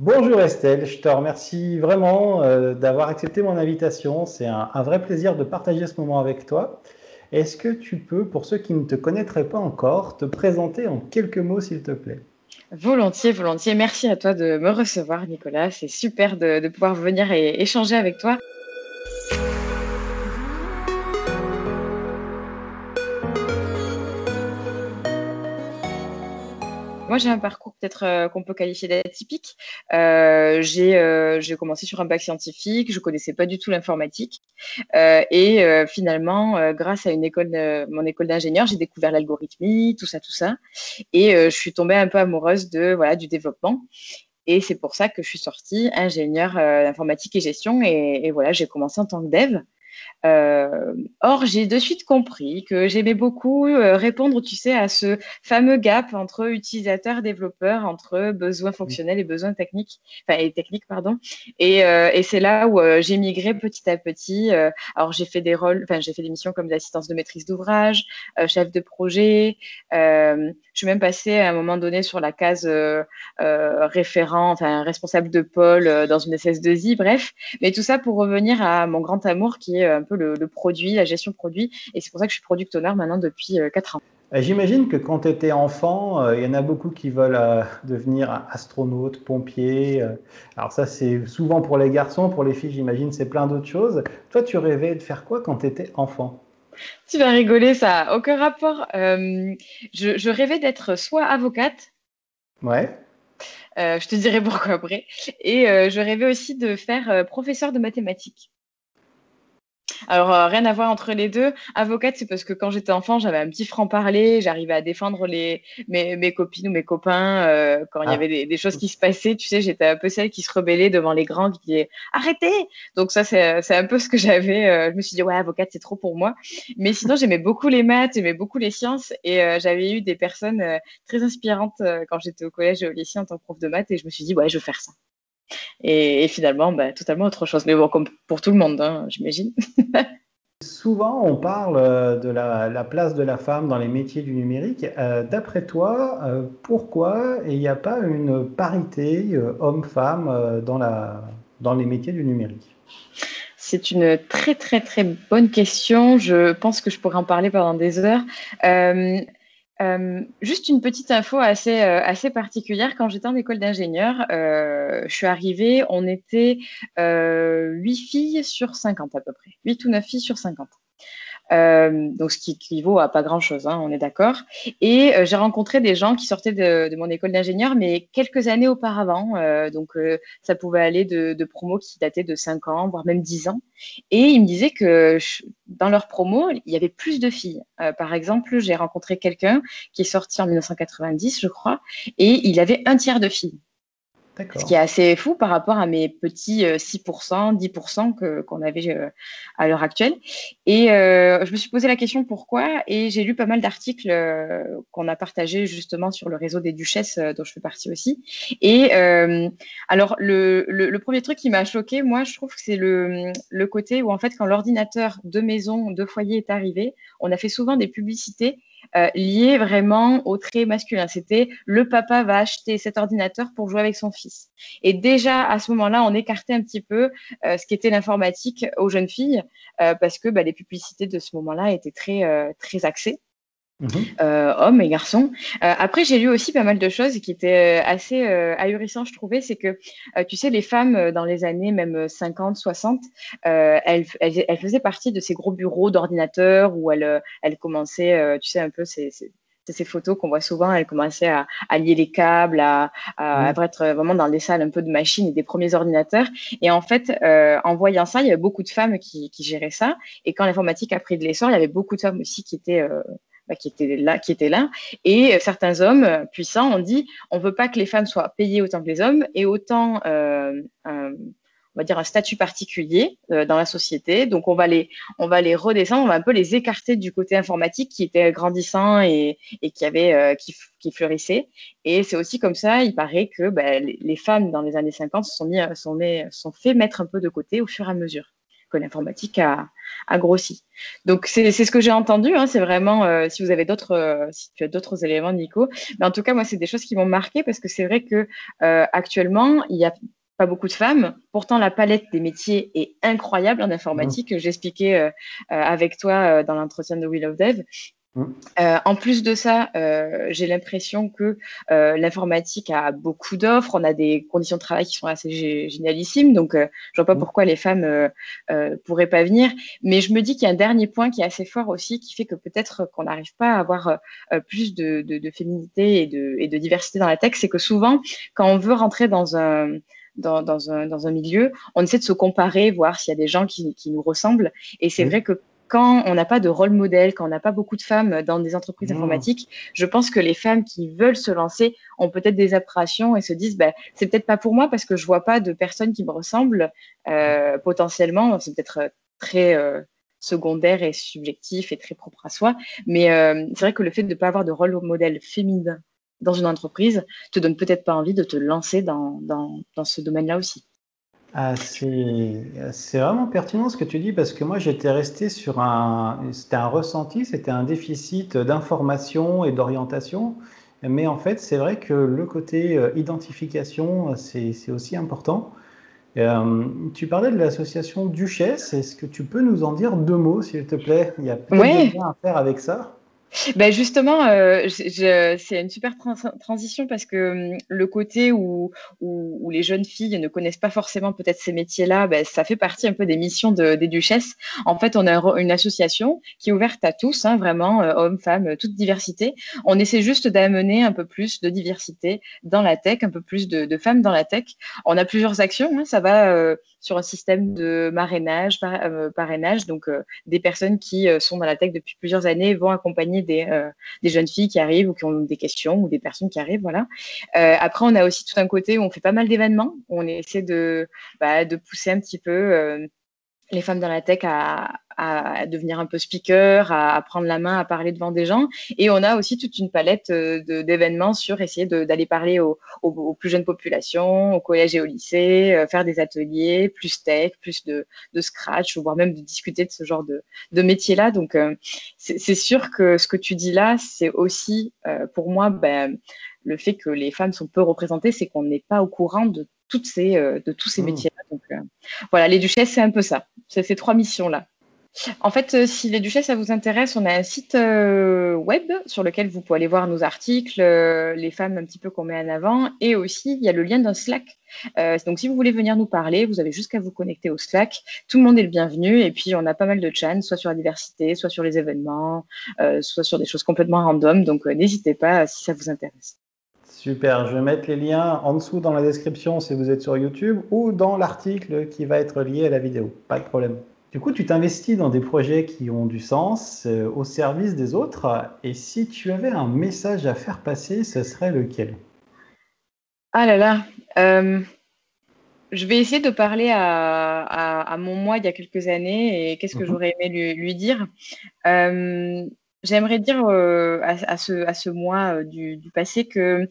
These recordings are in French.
Bonjour Estelle, je te remercie vraiment euh, d'avoir accepté mon invitation. C'est un, vrai plaisir de partager ce moment avec toi. Est-ce que tu peux, pour ceux qui ne te connaîtraient pas encore, te présenter en quelques mots s'il te plaît? Volontiers, volontiers. Merci à toi de me recevoir, Nicolas. C'est super de, de pouvoir venir et échanger avec toi. Moi, j'ai un parcours peut-être euh, qu'on peut qualifier d'atypique. Euh, euh, j'ai commencé sur un bac scientifique, je connaissais pas du tout l'informatique. et finalement, grâce à une école, mon école d'ingénieur, j'ai découvert l'algorithmie, tout ça, tout ça. Et je suis tombée un peu amoureuse de voilà du développement. Et c'est pour ça que je suis sortie ingénieure d'informatique et gestion. Et voilà, j'ai commencé en tant que dev. Euh, or, j'ai de suite compris que j'aimais beaucoup euh, répondre, tu sais, à ce fameux gap entre utilisateurs, développeurs, entre besoins fonctionnels et besoins techniques, enfin, et techniques, pardon. Et, euh, et c'est là où j'ai migré petit à petit. alors, j'ai fait des rôles, enfin, j'ai fait des missions comme l'assistance de maîtrise d'ouvrage, chef de projet. je suis même passée à un moment donné sur la case référent, enfin, responsable de pôle dans une SS2I, bref. Mais tout ça pour revenir à mon grand amour qui est un peu le, produit, la gestion produit. Et c'est pour ça que je suis product owner maintenant depuis 4 euh, ans. Euh, j'imagine que quand tu étais enfant, euh, il y en a beaucoup qui veulent devenir astronaute, pompier. Alors ça, c'est souvent pour les garçons, pour les filles, j'imagine, c'est plein d'autres choses. Toi, tu rêvais de faire quoi quand tu étais enfant? Tu vas rigoler, ça n'a aucun rapport. je, rêvais d'être soit avocate. Ouais. je te dirai pourquoi après. Et je rêvais aussi de faire professeur de mathématiques. Alors, euh, rien à voir entre les deux. Avocate, c'est parce que quand j'étais enfant, j'avais un petit franc-parler, j'arrivais à défendre les, mes, copines ou mes copains euh, quand il y ah. avait des, choses qui se passaient. Tu sais, j'étais un peu celle qui se rebellait devant les grands, qui disaient arrêtez. Donc, ça, c'est un peu ce que j'avais. Euh, je me suis dit, ouais, avocate, c'est trop pour moi. Mais sinon, j'aimais beaucoup les maths, j'aimais beaucoup les sciences et j'avais eu des personnes très inspirantes quand j'étais au collège et au lycée en tant que prof de maths et je me suis dit, ouais, je veux faire ça. Et, finalement, bah, totalement autre chose. Mais bon, comme pour tout le monde, hein, j'imagine. Souvent, on parle euh, de la, place de la femme dans les métiers du numérique. Euh, d'après toi, euh, pourquoi il n'y a pas une parité homme-femme dans, dans les métiers du numérique? C'est une très très très bonne question. Je pense que je pourrais en parler pendant des heures. Euh, juste une petite info assez, euh, assez particulière. Quand j'étais en école d'ingénieur, euh, je suis arrivée, on était 8 filles sur 50 à peu près. 8 ou 9 filles sur 50. Euh, donc ce qui équivaut à pas grand-chose, hein, on est d'accord. Et euh, j'ai rencontré des gens qui sortaient de, mon école d'ingénieur, mais quelques années auparavant. Euh, donc ça pouvait aller de, de, promos qui dataient de 5 ans, voire même 10 ans. Et ils me disaient que dans leur promo, il y avait plus de filles. par exemple, j'ai rencontré quelqu'un qui est sorti en 1990, je crois, et il avait un tiers de filles. Ce qui est assez fou par rapport à mes petits 6%, euh, 10% qu'on avait euh, à l'heure actuelle. Et euh, je me suis posé la question pourquoi, et j'ai lu pas mal d'articles qu'on a partagés justement sur le réseau des duchesses, dont je fais partie aussi. Et alors, le, le, premier truc qui m'a choqué, moi, je trouve que c'est le, le côté où, en fait, quand l'ordinateur de maison, de foyer est arrivé, on a fait souvent des publicités euh, lié vraiment au trait masculin. C'était le papa va acheter cet ordinateur pour jouer avec son fils. Et déjà à ce moment-là, on écartait un petit peu euh, ce qu'était l'informatique aux jeunes filles euh, parce que bah, les publicités de ce moment-là étaient très très axées. Mhm. Euh, hommes et garçons. Euh, après, j'ai lu aussi pas mal de choses qui étaient euh, assez ahurissantes, je trouvais. C'est que, tu sais, les femmes dans les années même 50, 60, elles, elles, faisaient partie de ces gros bureaux d'ordinateurs où elles, elles commençaient, tu sais, un peu ces, ces ces photos qu'on voit souvent, elles commençaient à, à lier les câbles, à, à, mhm. être vraiment dans des salles un peu de machines et des premiers ordinateurs. Et en fait, en voyant ça, il y avait beaucoup de femmes qui, qui géraient ça. Et quand l'informatique a pris de l'essor, il y avait beaucoup de femmes aussi qui étaient bah, qui étaient là, qui là. Et euh, certains hommes euh, puissants ont dit on veut pas que les femmes soient payées autant que les hommes et autant euh, on va dire un statut particulier dans la société. Donc on va les on va les redescendre, on va un peu les écarter du côté informatique qui était grandissant et, et qui avait qui, qui, fleurissait. Et c'est aussi comme ça, il paraît que bah, les, femmes dans les années 50 se sont mis sont, sont fait mettre un peu de côté au fur et à mesure. Que l'informatique a, grossi. Donc c'est ce que j'ai entendu. Hein. c'est vraiment euh, si vous avez d'autres, euh, si tu as d'autres éléments, Nico. Mais en tout cas, moi, c'est des choses qui m'ont marqué parce que c'est vrai que euh, actuellement, il y a pas beaucoup de femmes. Pourtant, la palette des métiers est incroyable en informatique. Mmh. J'expliquais avec toi dans l'entretien de Will of Dev. Mmh. Euh, en plus de ça, euh, j'ai l'impression que euh, l'informatique a beaucoup d'offres. On a des conditions de travail qui sont assez génialissimes. Donc, je vois pas mmh. pourquoi les femmes pourraient pas venir. Mais je me dis qu'il y a un dernier point qui est assez fort aussi, qui fait que peut-être qu'on n'arrive pas à avoir plus de, féminité et de, diversité dans la tech. C'est que souvent, quand on veut rentrer dans un dans, un, milieu, on essaie de se comparer, voir s'il y a des gens qui, nous ressemblent. Et c'est mmh. vrai que quand on n'a pas de rôle modèle, quand on n'a pas beaucoup de femmes dans des entreprises mmh. informatiques, je pense que les femmes qui veulent se lancer ont peut-être des appréhensions et se disent bah, c'est peut-être pas pour moi parce que je vois pas de personnes qui me ressemblent. Euh, potentiellement, c'est peut-être euh, très euh, secondaire et subjectif et très propre à soi. Mais c'est vrai que le fait de ne pas avoir de rôle modèle féminin dans une entreprise te donne peut-être pas envie de te lancer dans ce domaine-là aussi. Ah, c'est vraiment pertinent ce que tu dis parce que moi j'étais resté sur un, c'était un ressenti, c'était un déficit d'information et d'orientation. Mais en fait, c'est vrai que le côté euh, identification, c'est aussi important. Euh, tu parlais de l'association Duchesse. Est-ce que tu peux nous en dire deux mots, s'il te plaît? Il y a peut-être à faire avec ça. Ben justement, euh, c'est une super transition parce que hum, le côté où, où, les jeunes filles ne connaissent pas forcément peut-être ces métiers-là, ben, ça fait partie un peu des missions de, des duchesses. En fait, on a une association qui est ouverte à tous, hein, vraiment, euh, hommes, femmes, toute diversité. On essaie juste d'amener un peu plus de diversité dans la tech, un peu plus de, de femmes dans la tech. On a plusieurs actions. Hein, ça va euh, sur un système de marrainage, euh, parrainage. Donc, euh, des personnes qui euh, sont dans la tech depuis plusieurs années vont accompagner des, jeunes filles qui arrivent ou qui ont des questions ou des personnes qui arrivent. Voilà. après, on a aussi tout un côté où on fait pas mal d'événements. On essaie de, bah, de pousser un petit peu les femmes dans la tech à, à devenir un peu speaker, à, prendre la main, à parler devant des gens. Et on a aussi toute une palette euh, d'événements sur essayer d'aller parler aux, plus jeunes populations, au collège et au lycée, euh, faire des ateliers, plus tech, plus de, de scratch, voire même de discuter de ce genre de, de métier-là. Donc, euh, c'est sûr que ce que tu dis là, c'est aussi pour moi ben, le fait que les femmes sont peu représentées, c'est qu'on n'est pas au courant de toutes ces, de tous ces mmh. métiers-là. Donc voilà, les duchesses, c'est un peu ça. C'est ces trois missions-là. En fait, euh, si les duchesses, ça vous intéresse, on a un site euh, web sur lequel vous pouvez aller voir nos articles, euh, les femmes un petit peu qu'on met en avant, et aussi il y a le lien d'un Slack. donc si vous voulez venir nous parler, vous avez juste qu'à vous connecter au Slack. Tout le monde est le bienvenu, et puis on a pas mal de chans, soit sur la diversité, soit sur les événements, soit sur des choses complètement random. Donc n'hésitez pas si ça vous intéresse. Super, je vais mettre les liens en dessous dans la description si vous êtes sur YouTube ou dans l'article qui va être lié à la vidéo. Pas de problème. Du coup, tu t'investis dans des projets qui ont du sens, euh, au service des autres. Et si tu avais un message à faire passer, ce serait lequel? Ah là là. Euh, je vais essayer de parler à, mon moi il y a quelques années et qu'est-ce que mhm. j'aurais aimé lui, dire? Euh, j'aimerais dire à, ce, à ce moi du, du passé que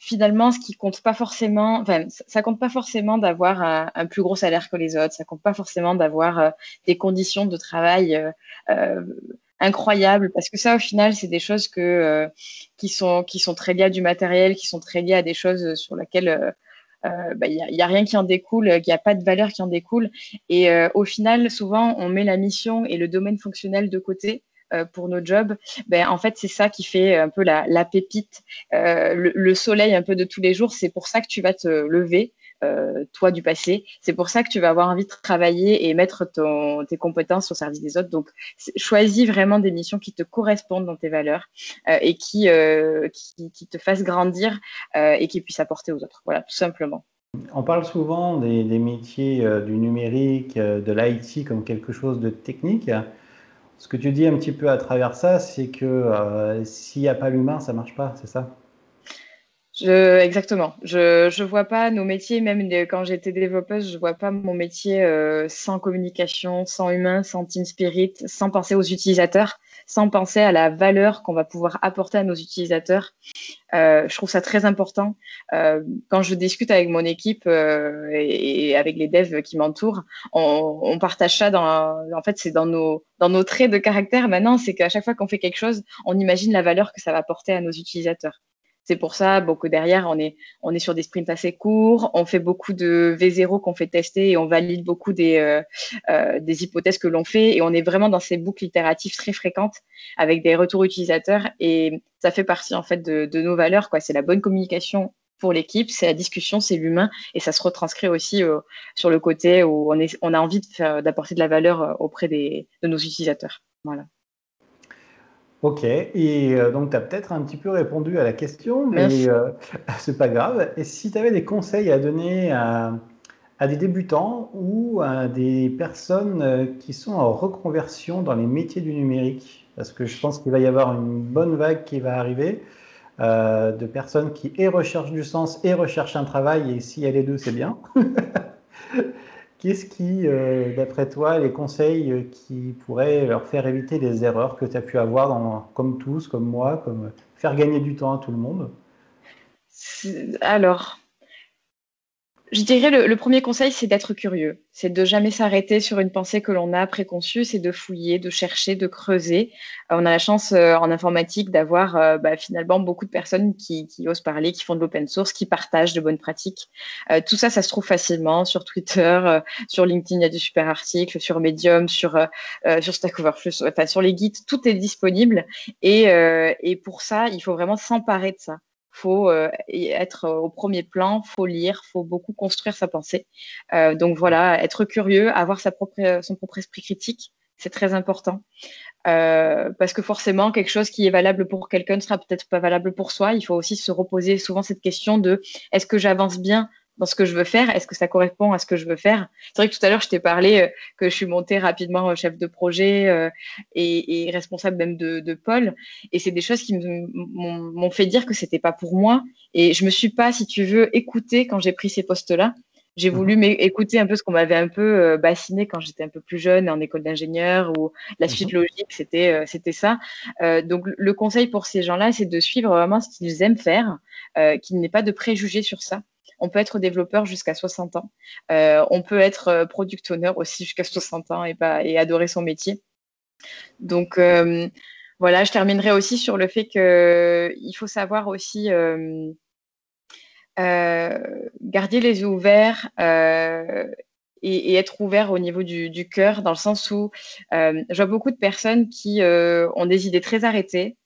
finalement, ce qui compte pas forcément, enfin, ça compte pas forcément d'avoir un, plus gros salaire que les autres, ça compte pas forcément d'avoir euh, des conditions de travail euh, euh, incroyables, parce que ça, au final, c'est des choses que qui sont qui sont très liées à du matériel, qui sont très liées à des choses sur lesquelles bah, il n'y a, a, rien qui en découle, il n'y a pas de valeur qui en découle. Et au final, souvent, on met la mission et le domaine fonctionnel de côté euh, pour nos jobs, ben, en fait, c'est ça qui fait un peu la, pépite, euh, le, soleil un peu de tous les jours. C'est pour ça que tu vas te lever, euh, toi du passé. C'est pour ça que tu vas avoir envie de travailler et mettre tes compétences au service des autres. Donc, choisis vraiment des missions qui te correspondent dans tes valeurs et qui, te fassent grandir et qui puissent apporter aux autres. Voilà, tout simplement. On parle souvent des métiers du numérique, de l'IT comme quelque chose de technique. Ce que tu dis un petit peu à travers ça, c'est que euh, s'il n'y a pas l'humain, ça ne marche pas, c'est ça? Exactement. Je ne vois pas nos métiers, même quand j'étais développeuse, je ne vois pas mon métier euh, sans communication, sans humain, sans team spirit, sans penser aux utilisateurs. Sans penser à la valeur qu'on va pouvoir apporter à nos utilisateurs. Euh, je trouve ça très important. Euh, quand je discute avec mon équipe euh, et, avec les devs qui m'entourent, on, partage ça en fait, c'est dans nos, dans nos traits de caractère maintenant, c'est qu'à chaque fois qu'on fait quelque chose, on imagine la valeur que ça va apporter à nos utilisateurs. C'est pour ça bon, que derrière, on est, on est sur des sprints assez courts, on fait beaucoup de V0 qu'on fait tester et on valide beaucoup des, euh, euh, des hypothèses que l'on fait et on est vraiment dans ces boucles itératives très fréquentes avec des retours utilisateurs et ça fait partie en fait de, nos valeurs. C'est la bonne communication pour l'équipe, c'est la discussion, c'est l'humain et ça se retranscrit aussi euh, sur le côté où on, est, on a envie d'apporter de, de la valeur auprès des, de nos utilisateurs. Voilà. Ok, et euh, donc tu as peut-être un petit peu répondu à la question, mais euh, c'est pas grave. Et si tu avais des conseils à donner à, des débutants ou à des personnes euh, qui sont en reconversion dans les métiers du numérique, parce que je pense qu'il va y avoir une bonne vague qui va arriver de personnes qui et recherchent du sens et recherchent un travail, et s'il y a les deux, c'est bien. Qu'est-ce qui, euh, d'après toi, les conseils euh, qui pourraient leur faire éviter les erreurs que tu as pu avoir, dans, comme tous, comme moi, comme faire gagner du temps à tout le monde? Alors, je dirais le, le premier conseil, c'est d'être curieux. C'est de jamais s'arrêter sur une pensée que l'on a préconçue, c'est de fouiller, de chercher, de creuser. Euh, on a la chance euh, en informatique d'avoir euh, bah, finalement beaucoup de personnes qui, qui, osent parler, qui font de l'open source, qui partagent de bonnes pratiques. tout ça, ça se trouve facilement sur Twitter, sur LinkedIn, il y a des super articles, sur Medium, sur, sur Stack Overflow, enfin sur les guides, tout est disponible. Et, et pour ça, il faut vraiment s'emparer de ça faut euh, être au premier plan, faut lire, faut beaucoup construire sa pensée. Euh, donc voilà, être curieux, avoir son propre esprit critique, c'est très important. Euh, parce que forcément, quelque chose qui est valable pour quelqu'un ne sera peut-être pas valable pour soi. Il faut aussi se reposer souvent cette question de est-ce que j'avance bien dans ce que je veux faire Est-ce que ça correspond à ce que je veux faire? C'est vrai que tout à l'heure, je t'ai parlé euh, que je suis montée rapidement chef de projet euh, et, responsable même de, pôle. Et c'est des choses qui m'ont fait dire que c'était pas pour moi. Et je me suis pas, si tu veux, écoutée quand j'ai pris ces postes-là. J'ai voulu écouter un peu ce qu'on m'avait un peu euh, bassiné quand j'étais un peu plus jeune en école d'ingénieur ou la suite logique, c'était c'était ça. donc le conseil pour ces gens-là, c'est de suivre vraiment ce qu'ils aiment faire, qu'il n'y ait pas de préjugés sur ça. On peut être développeur jusqu'à 60 ans. Euh, on peut être euh, product owner aussi jusqu'à 60 ans et, adorer son métier. Donc euh, voilà, je terminerai aussi sur le fait qu'il faut savoir aussi garder les yeux ouverts et, être ouvert au niveau du cœur, dans le sens où je vois beaucoup de personnes qui ont des idées très arrêtées,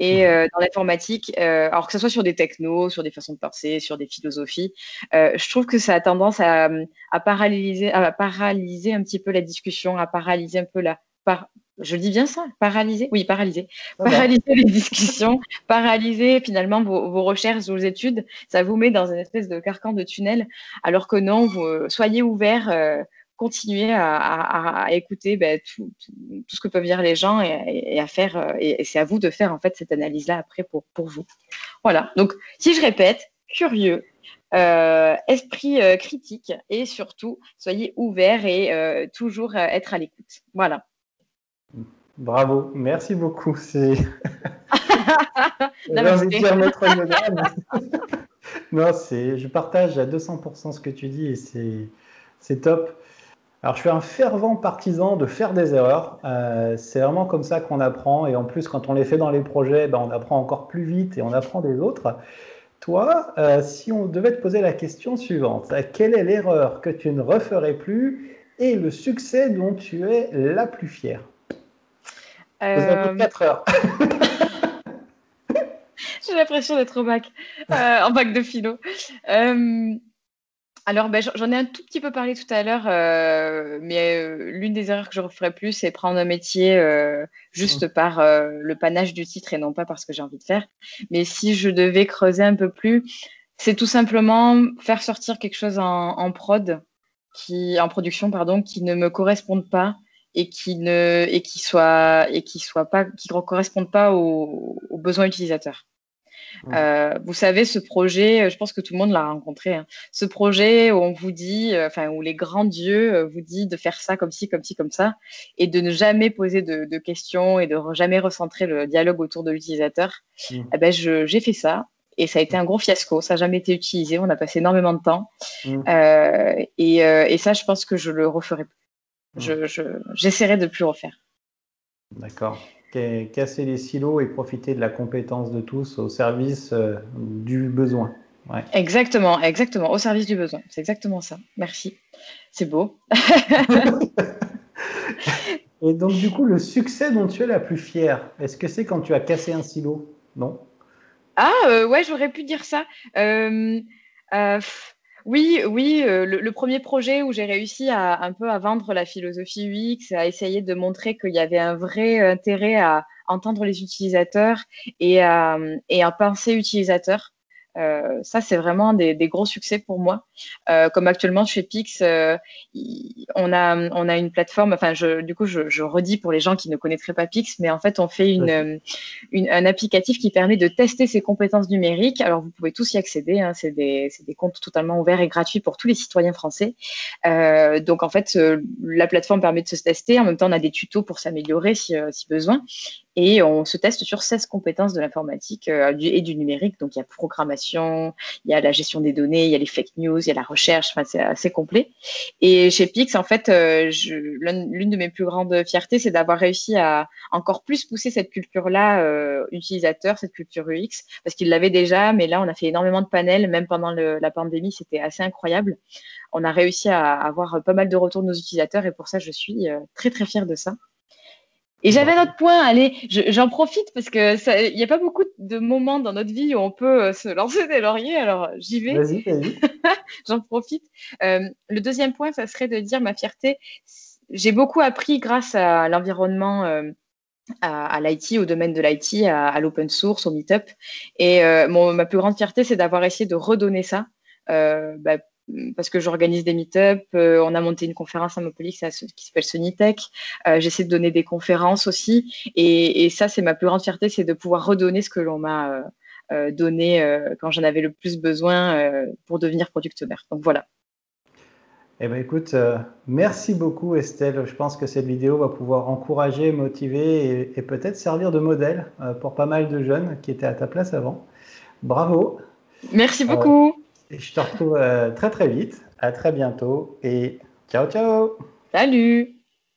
et mmh. euh, dans l'informatique, euh, alors que ce soit sur des technos, sur des façons de penser, sur des philosophies, euh, je trouve que ça a tendance à, à, paralyser, à paralyser un petit peu la discussion, à paralyser un peu la. Par, je dis bien ça, paralyser? Oui, paralyser. Paralyser les discussions, paralyser finalement vos, vos, recherches, vos études. Ça vous met dans une espèce de carcan de tunnel, alors que non, vous, soyez ouverts continuer à, écouter ben, tout, ce que peuvent dire les gens et, à faire. Euh, et, c'est à vous de faire en fait cette analyse-là après pour, pour vous. Voilà. Donc, si je répète, curieux, euh, esprit euh, critique et surtout soyez ouvert et toujours être à l'écoute. Voilà. Bravo, merci beaucoup. C'est. non, c'est. Je partage à 200% ce que tu dis et c'est c'est top. Alors, je suis un fervent partisan de faire des erreurs. Euh, c'est vraiment comme ça qu'on apprend. Et en plus, quand on les fait dans les projets, ben, on apprend encore plus vite et on apprend des autres. Toi, euh, si on devait te poser la question suivante, quelle est l'erreur que tu ne referais plus et le succès dont tu es la plus fière? Euh... 4 heures. J'ai l'impression d'être au bac, euh, en bac de philo. Alors, ben, j'en ai un tout petit peu parlé tout à l'heure, euh, mais euh, l'une des erreurs que je referais plus, c'est prendre un métier euh, juste mmh. par le panache du titre et non pas parce que j'ai envie de faire. Mais si je devais creuser un peu plus, c'est tout simplement faire sortir quelque chose en, prod, qui, en production, pardon, qui ne me corresponde pas et qui ne et qui soit et qui soit pas qui ne corresponde pas aux, aux besoins utilisateurs. Euh, vous savez, ce projet, je pense que tout le monde l'a rencontré, hein. ce projet où on vous dit, euh, enfin, où les grands dieux euh, vous disent de faire ça comme ci, comme ci, comme ça, et de ne jamais poser de, questions et de jamais recentrer le dialogue autour de l'utilisateur. Mm. Eh ben, j'ai fait ça. Et ça a été un gros fiasco. Ça n'a jamais été utilisé. On a passé énormément de temps. Mm. Et, et, ça, je pense que je le referai. J'essaierai je, de plus refaire. D'accord casser les silos et profiter de la compétence de tous au service euh, du besoin. Exactement, exactement, au service du besoin. C'est exactement ça. Merci. C'est beau. et donc, du coup, le succès dont tu es la plus fière, est-ce que c'est quand tu as cassé un silo? Non? Ah, euh, ouais, j'aurais pu dire ça. Euh, oui, oui, euh, le, premier projet où j'ai réussi à un peu à vendre la philosophie UX, à essayer de montrer qu'il y avait un vrai intérêt à entendre les utilisateurs et à, et à penser utilisateur. Euh, ça, c'est vraiment des, des, gros succès pour moi. Euh, comme actuellement chez Pix, euh, on, a, on a une plateforme, enfin, je, du coup, je, je, redis pour les gens qui ne connaîtraient pas Pix, mais en fait, on fait une, une, un applicatif qui permet de tester ses compétences numériques. Alors, vous pouvez tous y accéder, hein, c'est des, des, comptes totalement ouverts et gratuits pour tous les citoyens français. Donc, en fait, la plateforme permet de se tester. En même temps, on a des tutos pour s'améliorer si, si besoin. Et on se teste sur 16 compétences de l'informatique euh, et du numérique. Donc, il y a programmation, il y a la gestion des données, il y a les fake news, il y a la recherche. Enfin, c'est assez complet. Et chez Pix, en fait, euh, l'une de mes plus grandes fiertés, c'est d'avoir réussi à encore plus pousser cette culture-là euh, utilisateur, cette culture UX, parce qu'il l'avait déjà, mais là, on a fait énormément de panels, même pendant la pandémie, c'était assez incroyable. On a réussi à avoir pas mal de retours de nos utilisateurs et pour ça, je suis très, très fière de ça. Et j'avais un autre point, allez, j'en profite parce que il n'y a pas beaucoup de moments dans notre vie où on peut euh, se lancer des lauriers, alors j'y vais. Vas-y, vas-y. j'en profite. Euh, le deuxième point, ça serait de dire ma fierté. J'ai beaucoup appris grâce à l'environnement, euh, à, l'IT, au domaine de l'IT, à, l'open source, au meetup. Et ma plus grande fierté, c'est d'avoir essayé de redonner ça. Bah, parce que j'organise des meet-up. Euh, on a monté une conférence à Montpellier qui s'appelle Sonitech. Euh, j'essaie de donner des conférences aussi. Et, ça, c'est ma plus grande fierté, c'est de pouvoir redonner ce que l'on m'a euh, donné quand j'en avais le plus besoin pour devenir product owner. Donc voilà. Eh bien, écoute, merci beaucoup Estelle. Je pense que cette vidéo va pouvoir encourager, motiver et peut-être servir de modèle pour pas mal de jeunes qui étaient à ta place avant. Bravo. Merci beaucoup. Et je te retrouve euh, très très vite. À très bientôt et ciao ciao. Salut.